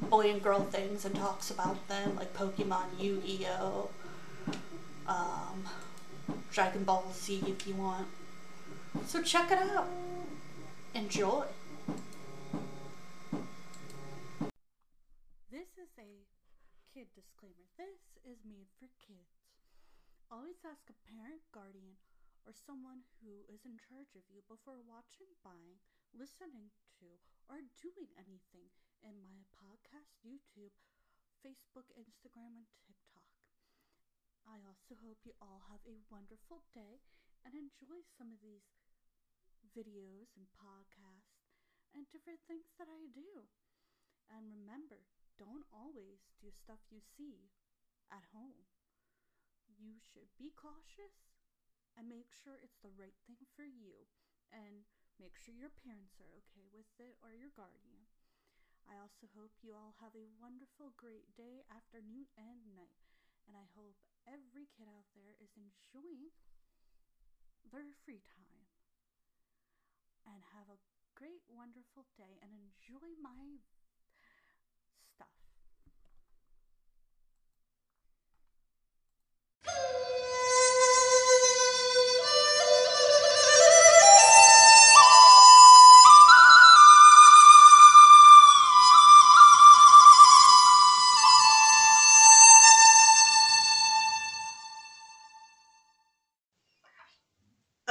boy and girl things and talks about them, like Pokemon, Yu Gi Oh, um, Dragon Ball Z if you want. So check it out. Enjoy. This is a kid disclaimer. This is made for kids. Always ask a parent, guardian, or someone who is in charge of you before watching, buying, listening to, or doing anything in my podcast, YouTube, Facebook, Instagram, and TikTok. I also hope you all have a wonderful day and enjoy some of these videos and podcasts and different things that I do. And remember, don't always do stuff you see at home. You should be cautious and make sure it's the right thing for you and make sure your parents are okay with it or your guardian. I also hope you all have a wonderful, great day, afternoon, and night. And I hope every kid out there is enjoying their free time. And have a great, wonderful day and enjoy my stuff.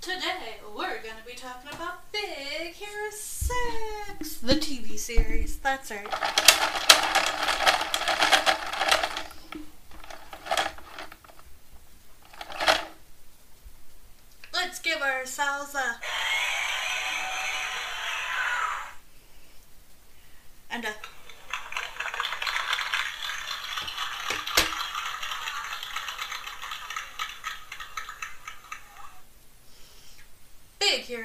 Today we're gonna be talking about Big Hero 6, the TV series. That's right. Let's give ourselves a and a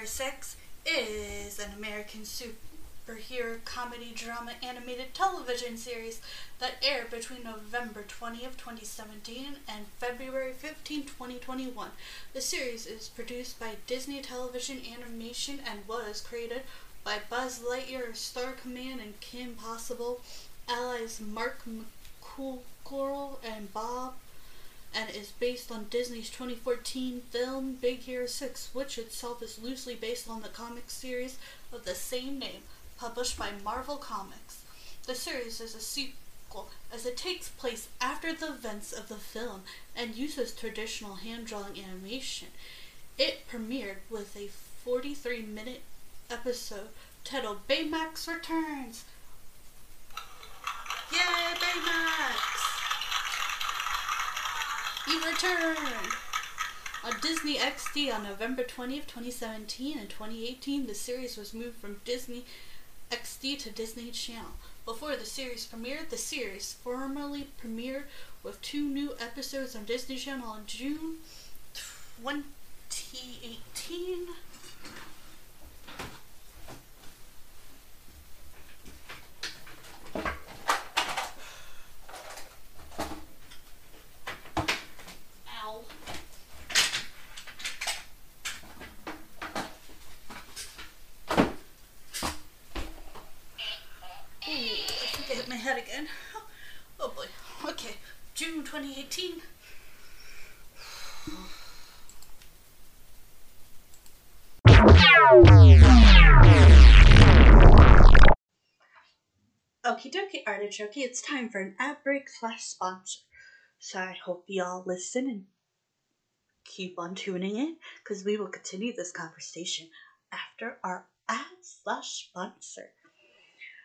Hero 6 is an American superhero comedy drama animated television series that aired between November 20 of 2017 and February 15, 2021. The series is produced by Disney Television Animation and was created by Buzz Lightyear, Star Command, and Kim Possible, allies Mark McCorkle and Bob and is based on Disney's 2014 film Big Hero 6, which itself is loosely based on the comic series of the same name, published by Marvel Comics. The series is a sequel as it takes place after the events of the film and uses traditional hand drawing animation. It premiered with a 43 minute episode titled Baymax Returns. Yay, Baymax! You returned! On Disney XD on November 20th, 2017 and 2018, the series was moved from Disney XD to Disney Channel. Before the series premiered, the series formally premiered with two new episodes on Disney Channel on June 2018. Ow. Ooh, I think I hit my head again. Oh boy. Okay. June 2018. Okie dokie, artichoke. It's time for an ad break slash sponsor. So I hope y'all listen and keep on tuning in because we will continue this conversation after our ad slash sponsor.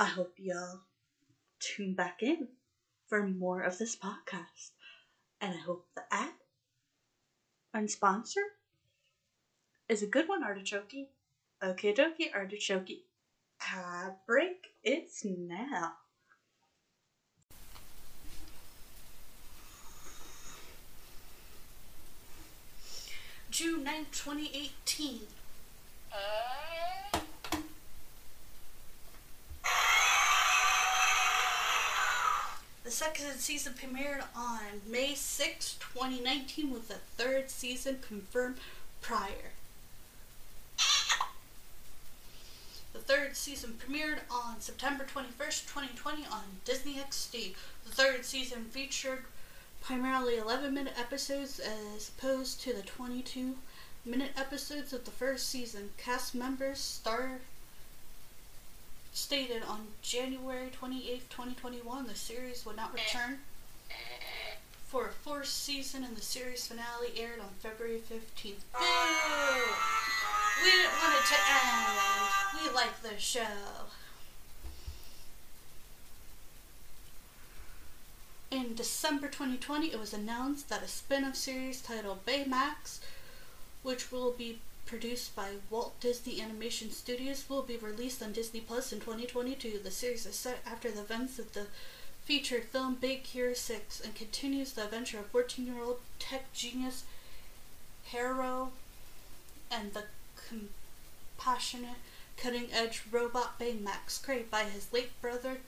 I hope y'all tune back in for more of this podcast. And I hope the ad and sponsor is a good one, Artichoke. Okay, dokie, Artichoke. Ad break, it's now. June 9, 2018. The second season premiered on May 6, 2019, with the third season confirmed prior. The third season premiered on September 21st, 2020 on Disney XD. The third season featured primarily 11 minute episodes as opposed to the 22 minute episodes of the first season. Cast members star stated on January 28, 2021, the series would not eh. return eh. for a fourth season, and the series finale aired on February 15th. Boo! We didn't want it to end. We like the show. In December 2020, it was announced that a spin off series titled Baymax, which will be produced by Walt Disney Animation Studios, will be released on Disney Plus in 2022. The series is set after the events of the feature film Big Hero 6 and continues the adventure of 14 year old tech genius Hiro and the compassionate, cutting edge robot Baymax, created by his late brother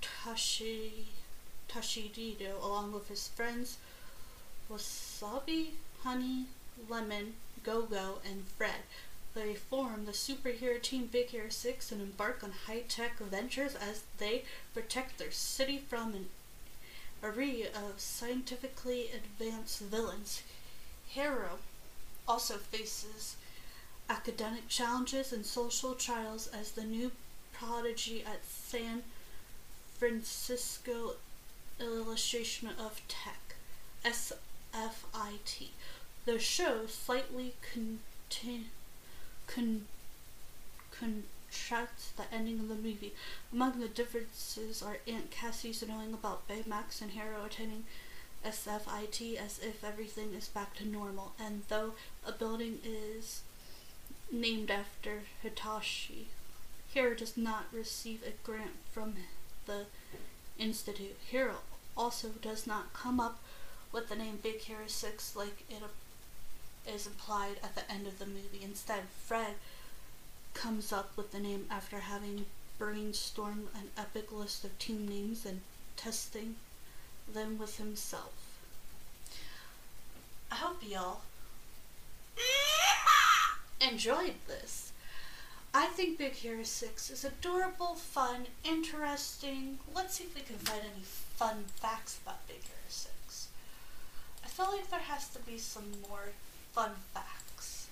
Tashi, Toshihiro, along with his friends Wasabi, Honey, Lemon, Go-Go, and Fred. They form the superhero team Big Hero 6 and embark on high-tech adventures as they protect their city from an array of scientifically advanced villains. Hiro also faces academic challenges and social trials as the new prodigy at San Fransokyo Illustration of Tech, SFIT. The show slightly con, contrasts the ending of the movie. Among the differences are Aunt Cassie's knowing about Baymax and Hiro attending SFIT as if everything is back to normal, and though a building is named after Hitachi, Hiro does not receive a grant from the Institute. Hiro also does not come up with the name Big Hero 6 like it is implied at the end of the movie. Instead, Fred comes up with the name after having brainstormed an epic list of team names and testing them with himself. I hope y'all enjoyed this. I think Big Hero 6 is adorable, fun, interesting. Let's see if we can find any fun facts about Big Hero 6. I feel like there has to be some more fun facts.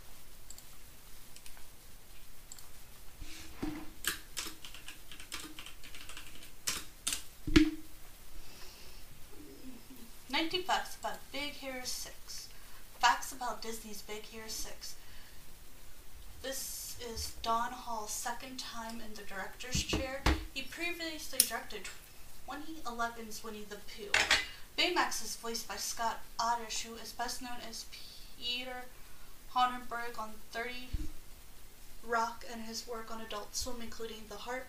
Ninety facts about Big Hero 6. Facts about Disney's Big Hero 6. This is Don Hall's second time in the director's chair. He previously directed 2011's Winnie the Pooh. Baymax is voiced by Scott Adsit, who is best known as Peter Hornberger on 30 Rock and his work on Adult Swim, including The Heart.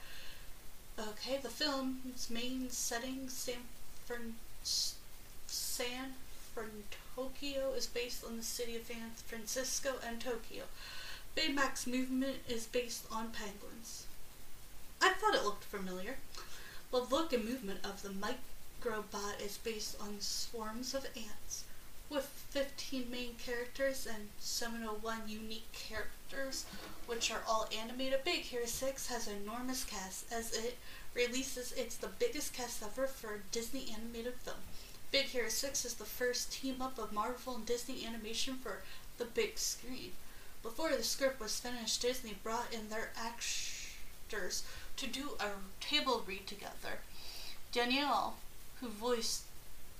Okay, the film's main setting, San Fran, San Fran, Tokyo, is based on the city of San Francisco and Tokyo. Baymax movement is based on penguins. I thought it looked familiar. The look and movement of the microbot is based on swarms of ants. With 15 main characters and 701 unique characters, which are all animated, Big Hero 6 has enormous cast as it releases it's the biggest cast ever for a Disney animated film. Big Hero 6 is the first team up of Marvel and Disney animation for the big screen. Before the script was finished, Disney brought in their actors to do a table read together. Danielle, who voiced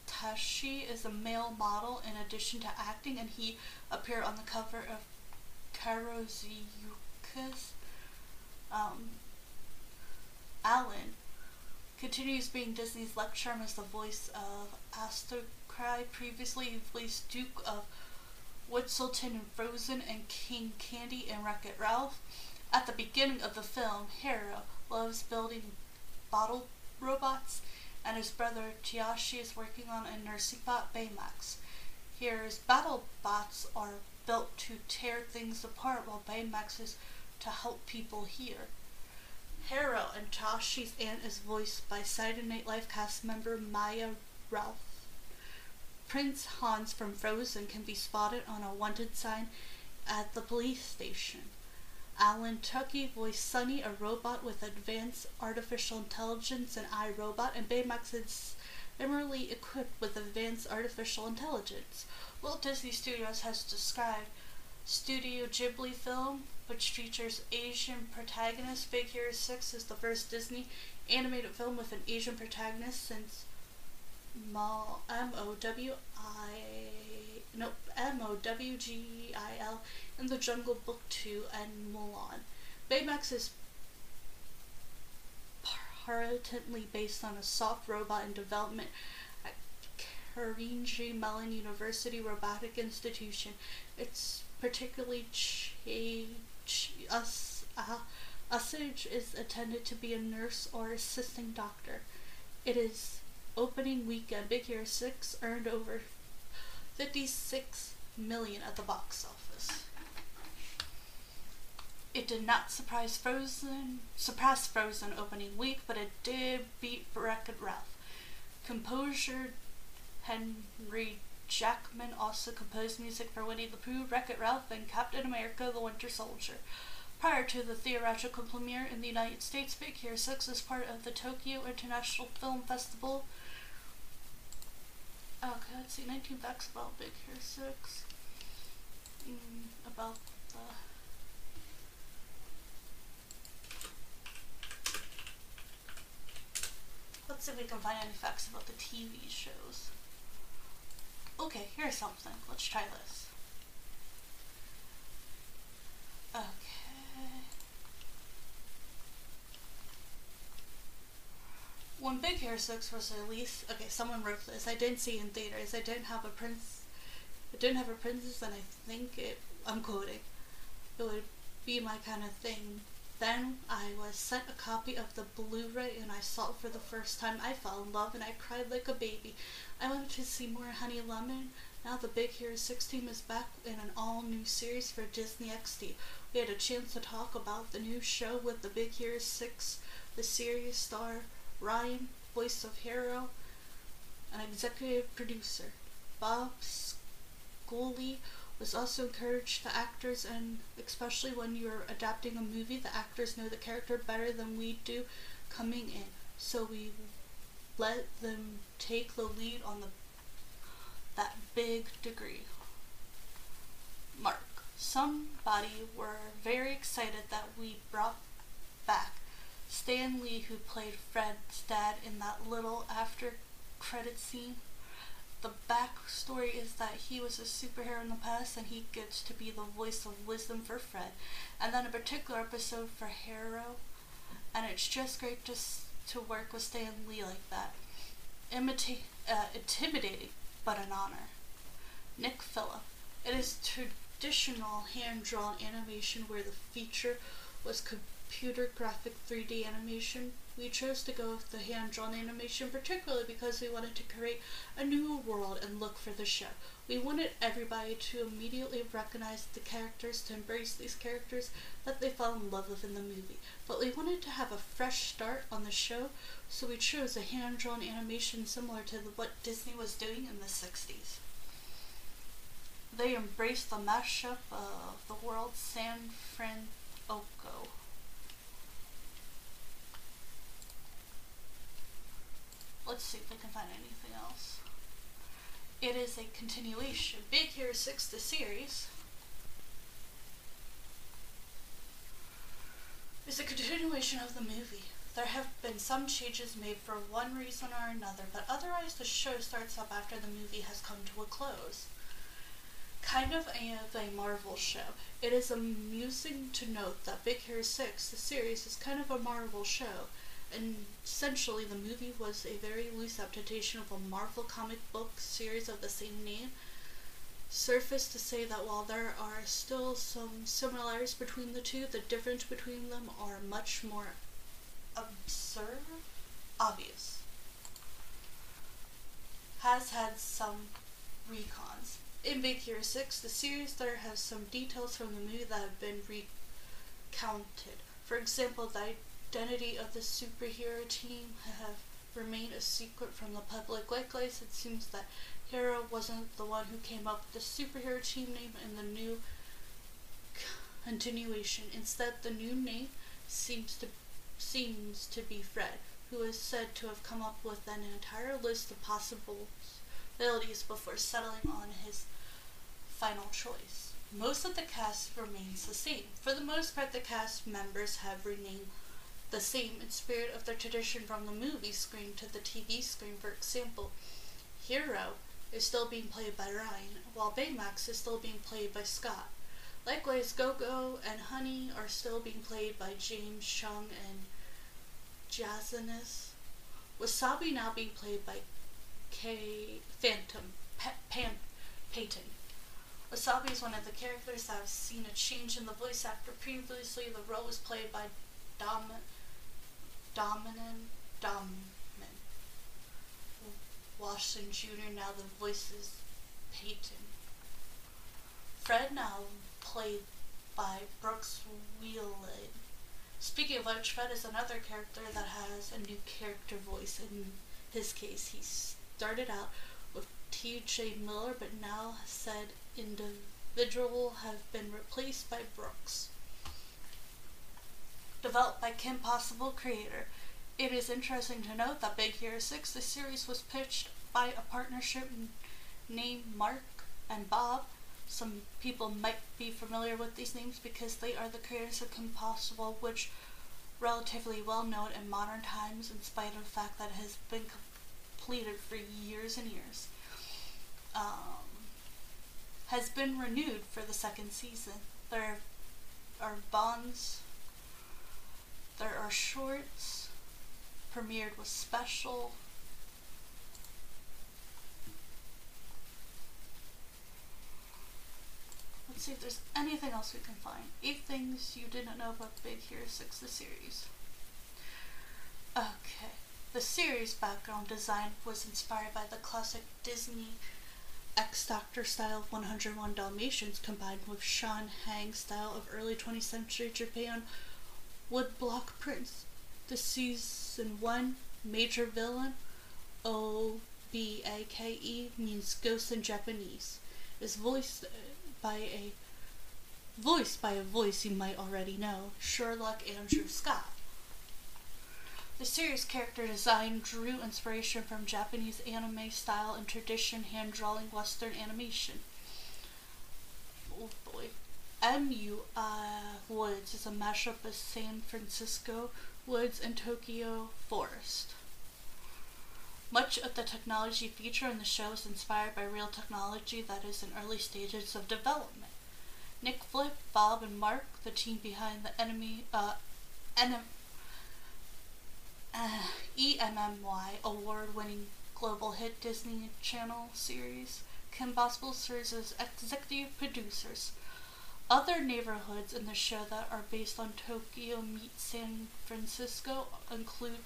Tashi, is a male model in addition to acting, and he appeared on the cover of Karozyukas. Um, Alan continues being Disney's Lex Charm as the voice of Krei. Previously, he voiced Duke of Whistleton in Frozen and King Candy in Wreck It Ralph. At the beginning of the film, Hiro loves building bottle robots, and his brother Tadashi is working on a nursing bot, Baymax. Here's battle bots are built to tear things apart while Baymax is to help people hear. Harrow and Toshi's aunt is voiced by Saturday Night Live cast member Maya Ralph. Prince Hans from Frozen can be spotted on a wanted sign at the police station. Alan Tudyk voiced Sonny, a robot with advanced artificial intelligence and iRobot, and Baymax is similarly equipped with advanced artificial intelligence. Walt Disney Studios has described Studio Ghibli film, which features Asian protagonist. Hero 6 is the first Disney animated film with an Asian protagonist since M O W I no M O W G I L in the Jungle Book 2 and Mulan. Baymax is partly based on a soft robot in development at Carnegie Mellon University Robotic Institution. It's particularly ch- us, uh, Usage is intended to be a nurse or assisting doctor. It is opening weekend. Big Hero 6 earned over 56 million at the box office. It did not surprise Frozen, surpass Frozen opening week, but it did beat Wreck-It Ralph. Composer Henry Jackman also composed music for Winnie the Pooh, Wreck-It Ralph, and Captain America: The Winter Soldier. Prior to the theatrical premiere in the United States, Big Hero 6 is part of the Tokyo International Film Festival. Okay, let's see. 19 facts about Big Hero 6. Mm, about the Let's see if we can find any facts about the TV shows. Okay, here's something. Let's try this. Okay. Big Hero 6 was released, okay, someone wrote this. I didn't see in theaters. I didn't have a prince. I didn't have a princess, and I think it. I'm quoting. It would be my kind of thing then I was sent a copy of the Blu-ray and I saw it for the first time. I fell in love and I cried like a baby. I wanted to see more Honey Lemon. Now the Big Hero 6 team is back in an all-new series for Disney XD. We had a chance to talk about the new show with the Big Hero 6, the series star Ryan, voice of Hiro, an executive producer. Bob Schooley was also encouraged the actors and especially when you're adapting a movie the actors know the character better than we do coming in so we let them take the lead on the that big degree mark somebody were very excited that we brought back Stan Lee who played Fred's dad in that little after credit scene the backstory is that he was a superhero in the past and he gets to be the voice of wisdom for Fred. And then a particular episode for Harrow. And it's just great just to work with Stan Lee like that. Imita- uh, intimidating, but an honor. Nick Filippi. It is traditional hand drawn animation where the feature was computer graphic 3D animation we chose to go with the hand-drawn animation particularly because we wanted to create a new world and look for the show. We wanted everybody to immediately recognize the characters, to embrace these characters that they fell in love with in the movie. But we wanted to have a fresh start on the show, so we chose a hand-drawn animation similar to what Disney was doing in the 60s. They embraced the mashup of the world San Francisco Let's see if I can find anything else. It is a continuation. Big Hero 6, the series, is a continuation of the movie. There have been some changes made for one reason or another, but otherwise the show starts up after the movie has come to a close. Kind of a, of a Marvel show. It is amusing to note that Big Hero 6, the series, is kind of a Marvel show and essentially the movie was a very loose adaptation of a Marvel comic book series of the same name. Surface to say that while there are still some similarities between the two, the difference between them are much more absurd, obvious. Has had some recons. In Big Hero 6, the series there has some details from the movie that have been recounted. For example, the identity of the superhero team have remained a secret from the public. Likewise, it seems that Hiro wasn't the one who came up with the superhero team name in the new continuation. Instead, the new name seems to seems to be Fred, who is said to have come up with an entire list of possibilities before settling on his final choice. Most of the cast remains the same. For the most part, the cast members have remained the same in spirit of their tradition from the movie screen to the TV screen. For example, Hiro is still being played by Ryan, while Baymax is still being played by Scott. Likewise, Go-Go and Honey are still being played by James Chung and Genesis. Wasabi now being played by K. Phantom P- Pam. Wasabi is one of the characters that have seen a change in the voice actor. Previously, the role was played by Dom- Dominan Domin. Washington Jr. Now the voice is Payton. Fred now played by Brooks Wheelan. Speaking of which, Fred is another character that has a new character voice. In his case, he started out with T.J. Miller, but now said individual have been replaced by Brooks. Developed by Kim Possible creator. It is interesting to note that Big Hero 6, the series was pitched by a partnership named Mark and Bob. Some people might be familiar with these names because they are the creators of Kim Possible, which relatively well known in modern times in spite of the fact that it has been completed for years and years. Um, has been renewed for the second season. There are bonds, there are shorts, premiered with special. Let's see if there's anything else we can find. Eight things you didn't know about Big Hero 6, the series. Okay. The series background design was inspired by the classic Disney X Doctor style of 101 Dalmatians combined with Sean Hang style of early 20th century Japan woodblock prints. The season 1 major villain, O B A K E, means ghost in Japanese. Is voiced by a voiced by a voice you might already know, Sherlock Andrew Scott. The series character design drew inspiration from Japanese anime style and tradition hand drawing Western animation. Oh boy. MU uh, Woods is a mashup of San Francisco woods and Tokyo forest. Much of the technology featured in the show is inspired by real technology that is in early stages of development. Nick Flip, Bob, and Mark, the team behind the enemy, uh, uh, EMMY award-winning global hit Disney Channel series, Kim Possible serves as executive producers. Other neighborhoods in the show that are based on Tokyo meet San Francisco include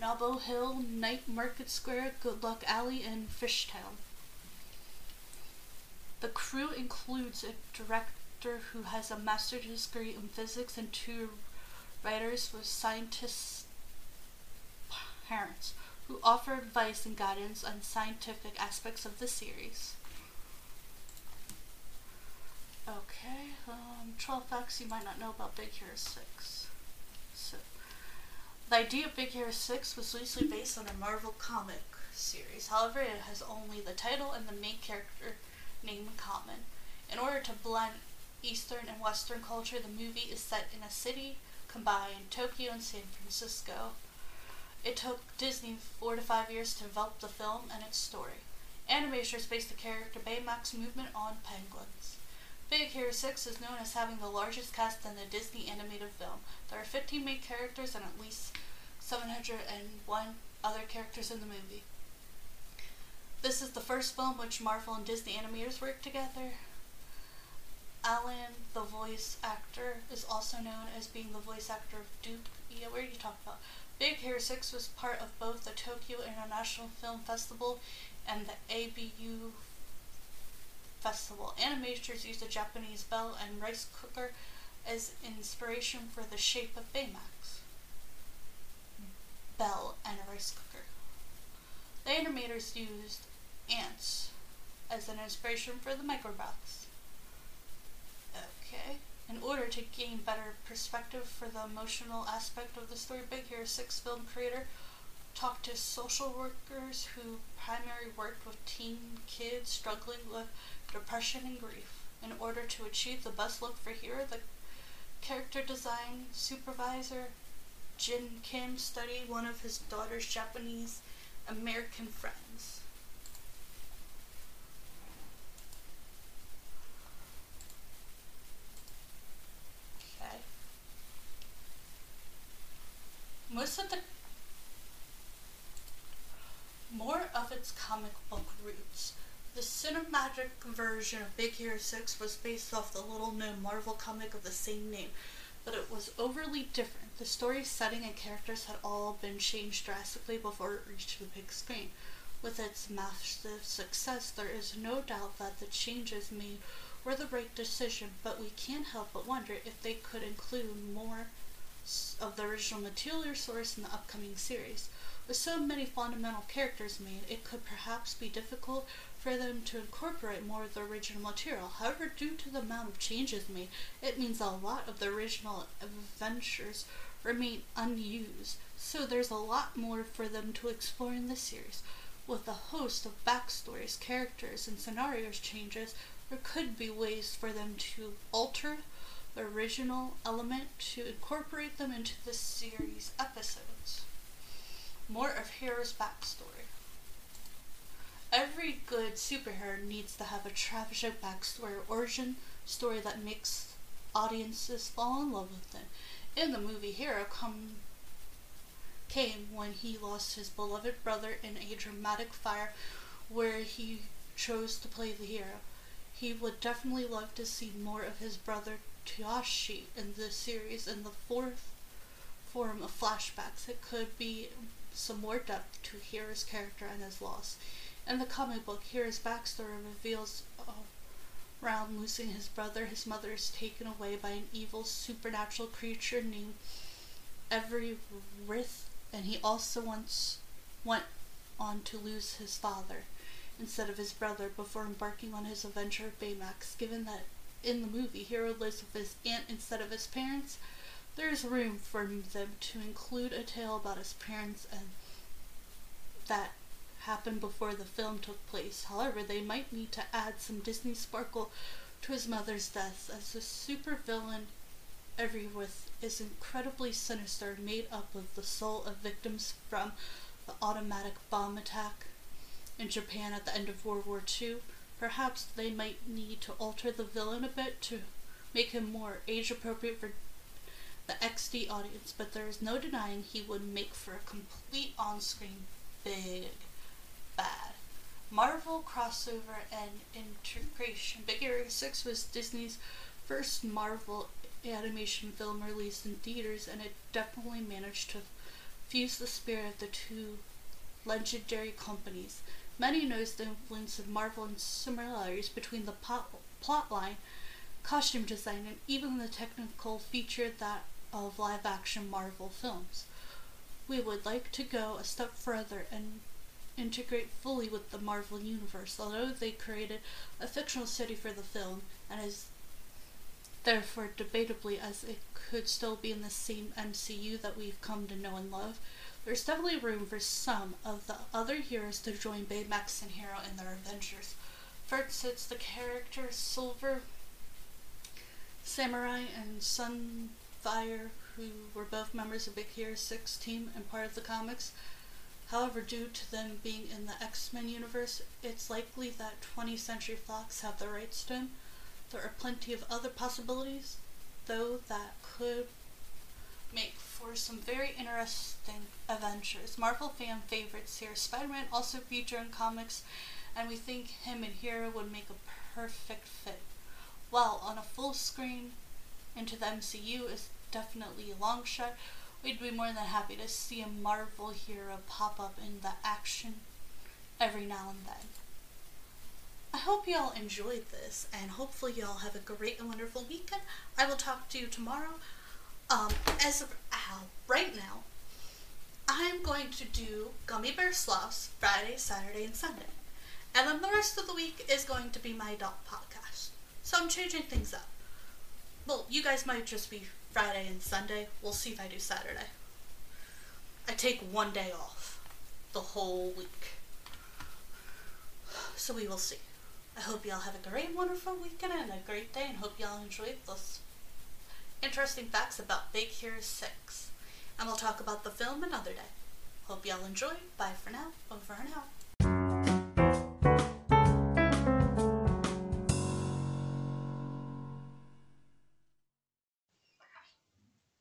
Nabo Hill, Night Market Square, Good Luck Alley, and Fishtown. The crew includes a director who has a master's degree in physics and two writers with scientists' parents who offer advice and guidance on scientific aspects of the series. Okay, um, 12 facts you might not know about Big Hero 6. So, the idea of Big Hero 6 was loosely based on a Marvel comic series. However, it has only the title and the main character name in common. In order to blend Eastern and Western culture, the movie is set in a city combined Tokyo and San Francisco. It took Disney four to five years to develop the film and its story. Animators based the character Baymax movement on penguins. Big Hero 6 is known as having the largest cast in the Disney animated film. There are 15 main characters and at least 701 other characters in the movie. This is the first film which Marvel and Disney animators worked together. Alan, the voice actor, is also known as being the voice actor of Duke. Yeah, where are you talking about? Big Hero 6 was part of both the Tokyo International Film Festival and the ABU Festival. Animators used a Japanese bell and rice cooker as inspiration for the shape of Baymax. Bell and a rice cooker. The animators used ants as an inspiration for the microbots. Okay. In order to gain better perspective for the emotional aspect of the story, Big Hero 6 film creator talked to social workers who primarily worked with teen kids struggling with depression and grief. In order to achieve the best look for Hiro, the character design supervisor Jin Kim studied one of his daughter's Japanese American friends. Okay. Most of the more of its comic book roots. The cinematic version of Big Hero 6 was based off the little known Marvel comic of the same name, but it was overly different. The story, setting, and characters had all been changed drastically before it reached the big screen. With its massive success, there is no doubt that the changes made were the right decision, but we can't help but wonder if they could include more of the original material source in the upcoming series. With so many fundamental characters made, it could perhaps be difficult for them to incorporate more of the original material. However, due to the amount of changes made, it means a lot of the original adventures remain unused. So there's a lot more for them to explore in this series. With a host of backstories, characters, and scenarios changes, there could be ways for them to alter the original element to incorporate them into the series episodes. More of Hiro's backstory. Every good superhero needs to have a tragic backstory or origin story that makes audiences fall in love with them. In the movie, Hiro come, came when he lost his beloved brother in a dramatic fire where he chose to play the hero. He would definitely love to see more of his brother Tadashi in the series in the fourth form of flashbacks. It could be some more depth to Hiro's character and his loss. In the comic book, Hiro's backstory reveals uh, around losing his brother, his mother is taken away by an evil supernatural creature named Every Rith, and he also once went on to lose his father instead of his brother before embarking on his adventure of Baymax. Given that in the movie, Hiro lives with his aunt instead of his parents, there is room for them to include a tale about his parents and that happened before the film took place. However, they might need to add some Disney sparkle to his mother's death, as the supervillain Everwraith is incredibly sinister, made up of the soul of victims from the automatic bomb attack in Japan at the end of World War II. Perhaps they might need to alter the villain a bit to make him more age appropriate for the XD audience, but there is no denying he would make for a complete on screen big bad. Marvel crossover and integration. Big Hero 6 was Disney's first Marvel animation film released in theaters, and it definitely managed to fuse the spirit of the two legendary companies. Many noticed the influence of Marvel and similarities between the plot, plot line, costume design, and even the technical feature that of live action Marvel films. We would like to go a step further and integrate fully with the Marvel Universe, although they created a fictional city for the film and is therefore debatably as it could still be in the same MCU that we've come to know and love. There's definitely room for some of the other heroes to join Baymax and Hiro in their adventures. First, it's the characters Silver Samurai and Sun Fire, who were both members of Big Hero 6 team and part of the comics. However, due to them being in the X Men universe, it's likely that 20th Century Fox have the rights to him. There are plenty of other possibilities, though, that could make for some very interesting adventures. Marvel fan favorites here Spider Man also feature in comics, and we think him and Hiro would make a perfect fit. While on a full screen into the MCU is definitely a long shot. We'd be more than happy to see a Marvel hero pop up in the action every now and then. I hope y'all enjoyed this, and hopefully y'all have a great and wonderful weekend. I will talk to you tomorrow. Um, as of uh, right now, I'm going to do Gummy Bear Sloths Friday, Saturday, and Sunday. And then the rest of the week is going to be my adult podcast. So I'm changing things up. Well, you guys might just be Friday and Sunday. We'll see if I do Saturday. I take one day off the whole week. So we will see. I hope y'all have a great, wonderful weekend and a great day, and hope y'all enjoyed those interesting facts about Big Hero 6. And we'll talk about the film another day. Hope y'all enjoy. Bye for now. Over and out.